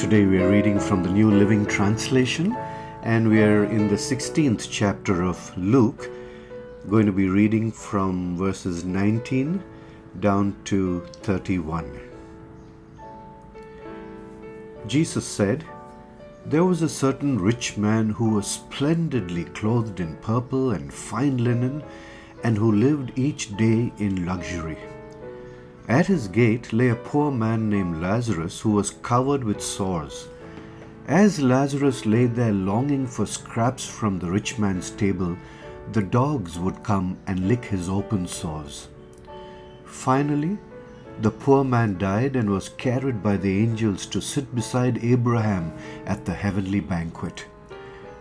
Today we are reading from the New Living Translation and we are in the 16th chapter of Luke, going to be reading from verses 19 down to 31. Jesus said, There was a certain rich man who was splendidly clothed in purple and fine linen, and who lived each day in luxury. At his gate lay a poor man named Lazarus who was covered with sores. As Lazarus lay there longing for scraps from the rich man's table, the dogs would come and lick his open sores. Finally, the poor man died and was carried by the angels to sit beside Abraham at the heavenly banquet.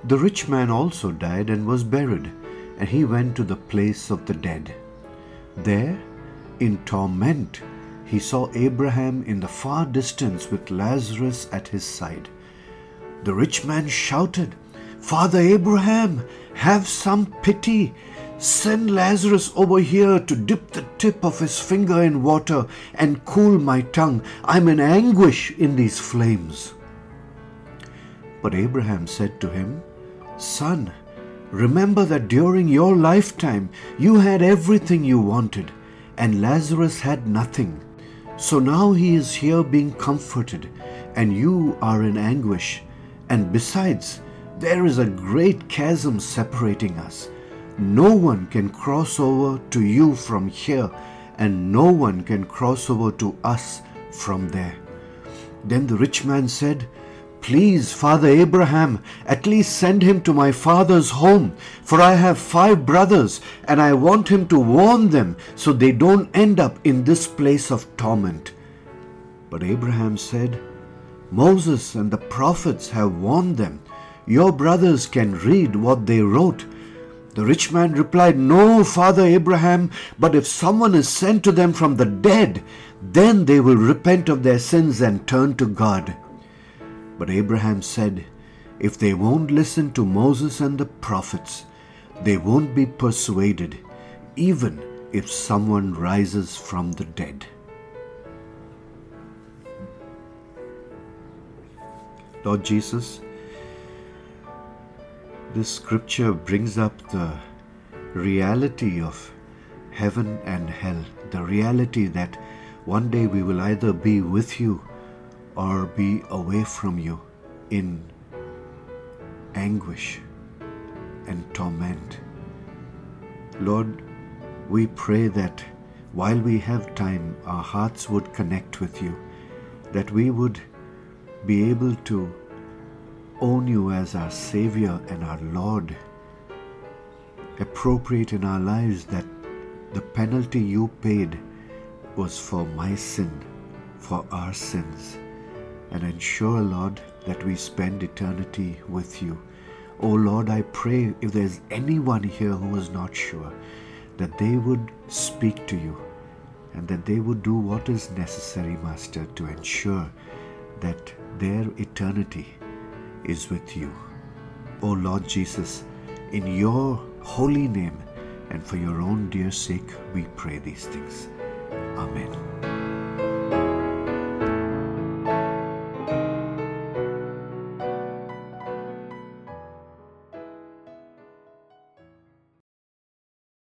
The rich man also died and was buried, and he went to the place of the dead. There, in torment, he saw Abraham in the far distance with Lazarus at his side. The rich man shouted, Father Abraham, have some pity. Send Lazarus over here to dip the tip of his finger in water and cool my tongue. I'm in anguish in these flames. But Abraham said to him, Son, remember that during your lifetime you had everything you wanted and Lazarus had nothing. So now he is here being comforted, and you are in anguish. And besides, there is a great chasm separating us. No one can cross over to you from here, and no one can cross over to us from there. Then the rich man said, Please, Father Abraham, at least send him to my father's home, for I have five brothers, and I want him to warn them so they don't end up in this place of torment. But Abraham said, Moses and the prophets have warned them. Your brothers can read what they wrote. The rich man replied, No, Father Abraham, but if someone is sent to them from the dead, then they will repent of their sins and turn to God. But Abraham said, If they won't listen to Moses and the prophets, they won't be persuaded, even if someone rises from the dead. Lord Jesus, this scripture brings up the reality of heaven and hell, the reality that one day we will either be with you or be away from you in anguish and torment. Lord, we pray that while we have time, our hearts would connect with you, that we would be able to own you as our Savior and our Lord, appropriate in our lives that the penalty you paid was for my sin, for our sins and ensure, Lord, that we spend eternity with you. Oh Lord, I pray if there's anyone here who is not sure, that they would speak to you and that they would do what is necessary, Master, to ensure that their eternity is with you. Oh Lord Jesus, in your holy name and for your own dear sake, we pray these things. Amen.